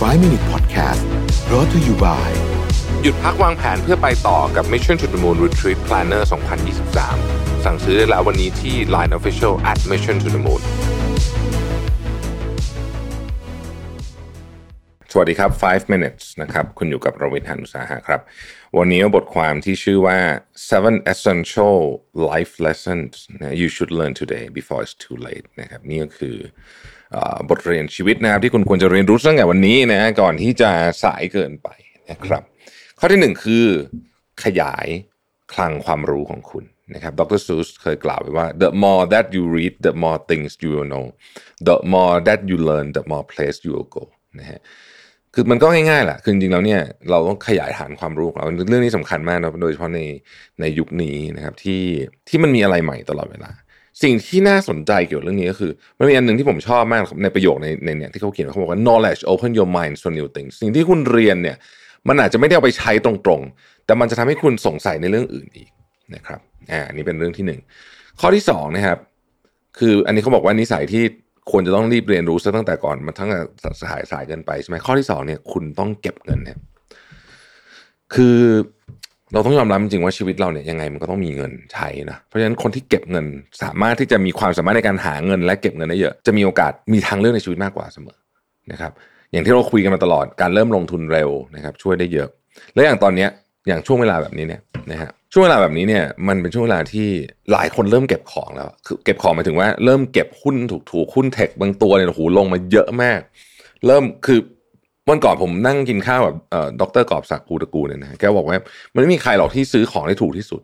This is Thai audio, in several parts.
5 Minute Podcast brought to you by หยุดพักวางแผนเพื่อไปต่อกับ Mission to the Moon Retreat Planner 2023 สั่งซื้อได้แล้ววันนี้ที่ Line Official at Mission to the Moon สวัสดีครับ 5 minutes นะครับ คุณอยู่กับรวิทยานุสาหะครับ วันนี้บทความที่ชื่อว่า seven essential life lessons you should learn today before it's too late นะครับ นี่ก็คือเอ่อ บทเรียนชีวิตนะครับที่คุณควรจะเรียนรู้ตั้งแต่วันนี้นะก่อนที่จะสายเกินไปนะครับ ข้อที่หนึ่งคือขยายคลังความรู้ของคุณนะครับดรซูสเคยกล่าวไว้ว่า the more that you read the more things you will know the more that you learn the more place you will go นะฮะคือมันก็ง่ายๆแหละคือจริงๆแล้วเนี่ยเราต้องขยายฐานความรู้ของเราเรื่องนี้สำคัญมากนะโดยเฉพาะในในยุคนี้นะครับที่ที่มันมีอะไรใหม่ตลอดเวลา สิ่งที่น่าสนใจเกี่ยวกับเรื่องนี้ก็คือมันมีอันหนึ่งที่ผมชอบมากในประโยคในในเนี่ยที่เขาเขียนเขาบอกว่า knowledge open your mind to new things สิ่งที่คุณเรียนเนี่ย มันอาจจะไม่ได้เอาไปใช้ตรงๆ แต่มันจะทำให้คุณสงสัยในเรื่องอื่นอีกนะครับอ่าอันนี้เป็นเรื่องที่หนึ่งข้อที่สองนะครับ คืออันนี้เขาบอกว่านิสัยที่ควรจะต้องรีบเรียนรู้ซะตั้งแต่ก่อนมันทั้งสายสายเกินไปใช่ไหมข้อที่สองเนี่ย คุณต้องเก็บเงินเนี่ยคือ เราต้องยอมรับจริงว่าชีวิตเราเนี่ยยังไงมันก็ต้องมีเงินใช้นะเพราะฉะนั้นคนที่เก็บเงินสามารถที่จะมีความสามารถในการหาเงิน และเก็บเงินได้เยอะจะมีโอกาสมีทางเลือกในชีวิตมากกว่าเสมอนะครับอย่างที่เราคุยกันมาตลอดการเริ่มลงทุนเร็วนะครับช่วยได้เยอะ และอย่างตอนเนี้ยอย่างช่วงเวลาแบบนี้เนี่ยนะฮะช่วงเวลาแบบนี้เนี่ยมันเป็นช่วงเวลาที่หลายคนเริ่มเก็บของแล้วคือเก็บของหมายถึงว่าเริ่มเก็บหุ้นถูกๆหุ้นเทคบางตัวเนี่ยโอ้โหลงมาเยอะมาก เริ่มคือ วันก่อนผมนั่งกินข้าวกับเอ่อดรกอบศักดิ์ภูตระกูลเนี่ยนะแกบอกว่ามันไม่มีใครหรอกที่ซื้อของได้ถูกที่สุด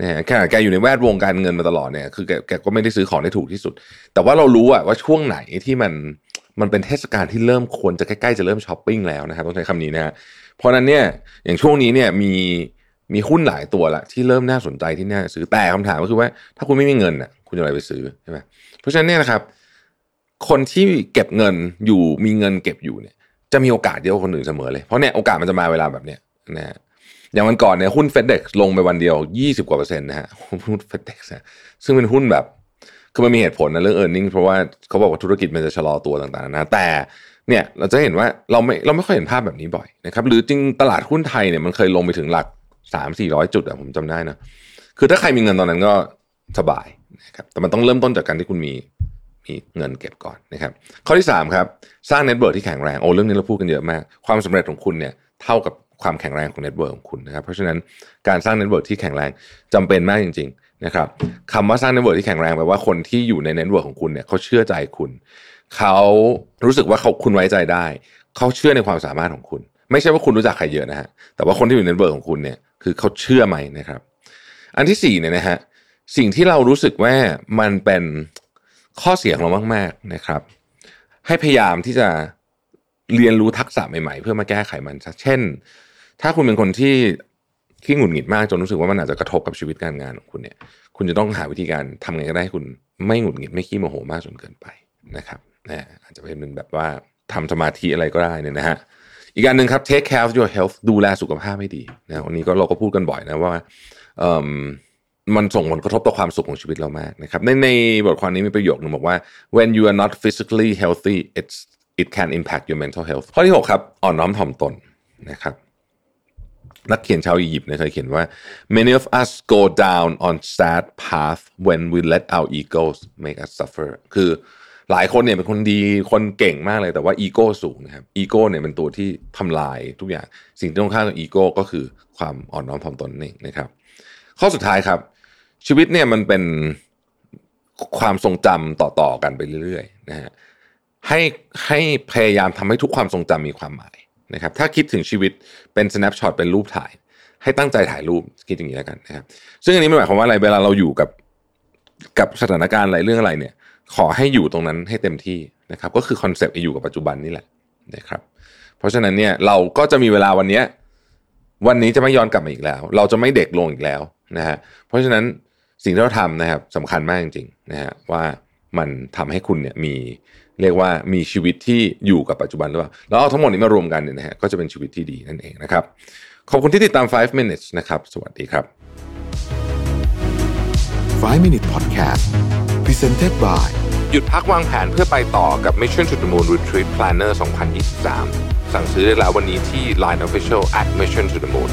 นะฮะแค่แกอยู่ในแวดวงการเงินมาตลอดเนี่ยคือแกแกก็ไม่ได้ซื้อของได้ถูกที่สุด แต่ว่าเรารู้อะว่าช่วงไหนที่มันมันเป็นเทศกาลที่เริ่มควรจะใกล้ๆจะเริ่มช้อปปิ้งแล้วนะครับต้องใช้คำนี้นะฮะเพราะนั้นเนี่ยอย่างช่วงนี้เนี่ยมีมีหุ้นหลายตัวละที่เริ่มน่าสนใจที่น่าซื้อแต่คำถามก็คือว่า ถ้าคุณไม่มีเงินอะคุณจะอะไรไปซื้อใช่ไหมเพราะฉะนั้นเนี่ยนะครับ คนที่เก็บเงินอยู่มีเงินเก็บอยู่เนี่ย จะมีโอกาสเยอะกว่าคนอื่นเสมอเลย เพราะเนี่ยโอกาสมันจะมาเวลาแบบเนี้ยนะฮะอย่างวันก่อนเนี่ยหุ้นเฟดเด็กลงไปวันเดียวยี่สิบกว่าเปอร์เซ็นต์นะฮะหุ้นเฟดเด็กซึ่งเป็นหุ้นแบบคือมันมีเหตุผลนะเรื่องเออร์เน็งเพราะว่าเขาบอกว่าธุรกิจมันจะชะลอตัวต่างๆนะแต่เนี่ยเราจะเห็นว่าเราไม่เราไม่ค่อยเห็นภาพแบบนี้บ่อยนะครับหรือจริงตลาดหุ้นไทยเนี่ยมันเคยลงไปถึงหลักสามสี่ร้อยจุดอะผมจำได้นะคือถ้าใครมีเงินตอนนั้นก็สบายนะครับแต่มันต้องเริ่มต้นจากการที่คุณมี มีเงินเก็บก่อนนะครับ ข้อที่สามครับสร้าง network ที่แข็งแรงโอ้เรื่องนี้เราพูดกันเยอะมาก ความสำเร็จของคุณเนี่ยเท่ากับความแข็งแรงของ network ของคุณนะครับ เพราะฉะนั้นการสร้าง network ที่แข็งแรงจำเป็นมากจริง ๆ นะครับคำว่าสร้าง network ที่แข็งแรงแปลว่าคนที่อยู่ใน network ของคุณเนี่ยเขาเชื่อใจคุณเขารู้สึกว่าเขาคุณไว้ใจได้ เขาเชื่อในความสามารถของคุณ ไม่ใช่ว่าคุณรู้จักใครเยอะนะฮะแต่ว่าคนที่อยู่ใน network ของคุณเนี่ยคือเขาเชื่อไหมนะครับ อันที่สี่เนี่ยนะฮะสิ่งที่เรารู้สึกว่ามันเป็น ข้อเสียของเรามาก ๆนะครับ ให้พยายามที่จะเรียนรู้ทักษะใหม่ ๆ เพื่อมาแก้ไขมันเช่น ถ้าคุณเป็นคนที่ที่หงุดหงิดมากจนรู้สึกว่ามันอาจจะกระทบกับชีวิตการงานของคุณเนี่ย คุณจะต้องหาวิธีการทำไงก็ได้ให้คุณไม่หงุดหงิดไม่ขี้โมโหมากจนเกินไปนะครับนะอาจจะเป็นแบบว่าทำสมาธิอะไรก็ได้เนี่ยนะฮะอีกการหนึ่งครับ take care of your health ดูแลสุขภาพให้ดีนะวันนี้ก็เราก็พูดกันบ่อยนะว่า มันส่งผลกระทบต่อความสุขของชีวิตเรามากนะครับในในบทความนี้มีประโยคนึงบอกว่า when you are not physically healthy it's it can impact your mental health ข้อที่ 6 ครับ อ่อนน้อมถ่อมตนนะครับนักเขียนชาวอียิปต์เคยเขียนว่า many of us go down on sad path when we let our egos make us suffer คือหลายคนเนี่ยเป็นคนดีคนเก่งมากเลยแต่ว่าอีโก้สูงนะครับอีโก้เนี่ยเป็นตัวที่ทำลายทุกอย่าง สิ่งที่ต้องข้ามกับอีโก้ก็คือความอ่อนน้อมถ่อมตนนี่นะครับ ข้อสุดท้ายครับ ชีวิตเนี่ยมันเป็นความทรงจำต่อๆกันไปเรื่อยๆนะฮะให้ให้พยายามทำให้ทุกความทรงจำมีความหมายนะครับ ถ้าคิดถึงชีวิตเป็น snapshot เป็นรูปถ่าย ให้ตั้งใจถ่ายรูปคิดอย่างนี้แล้วกันนะครับ ซึ่งอันนี้ไม่หมายความว่าอะไรเวลาเราอยู่กับกับสถานการณ์อะไรเรื่องอะไรเนี่ย ขอให้อยู่ตรงนั้นให้เต็มที่นะครับ ก็คือคอนเซปต์อยู่กับปัจจุบันนี่แหละนะครับ เพราะฉะนั้นเนี่ยเราก็จะมีเวลาวันนี้วันนี้จะไม่ย้อนกลับมาอีกแล้ว เราจะไม่เด็กลงอีกแล้วนะฮะเพราะฉะนั้น สิ่งที่เราทำนะครับสำคัญมากจริงๆนะฮะว่ามันทำให้คุณเนี่ยมีเรียกว่ามีชีวิตที่อยู่กับปัจจุบันหรือเปล่าแล้วเอาทั้งหมดนี้มารวมกันเนี่ยนะฮะก็จะเป็นชีวิตที่ดีนั่นเองนะครับ ขอบคุณที่ติดตาม 5 minutes นะครับ สวัสดีครับ 5 Minute Podcast Presented by ยุดพักวางแผนเพื่อไปต่อกับ Mission to the Moon Retreat Planner 2023 สั่งซื้อได้แล้ววันนี้ที่ Line Official at Mission to the Moon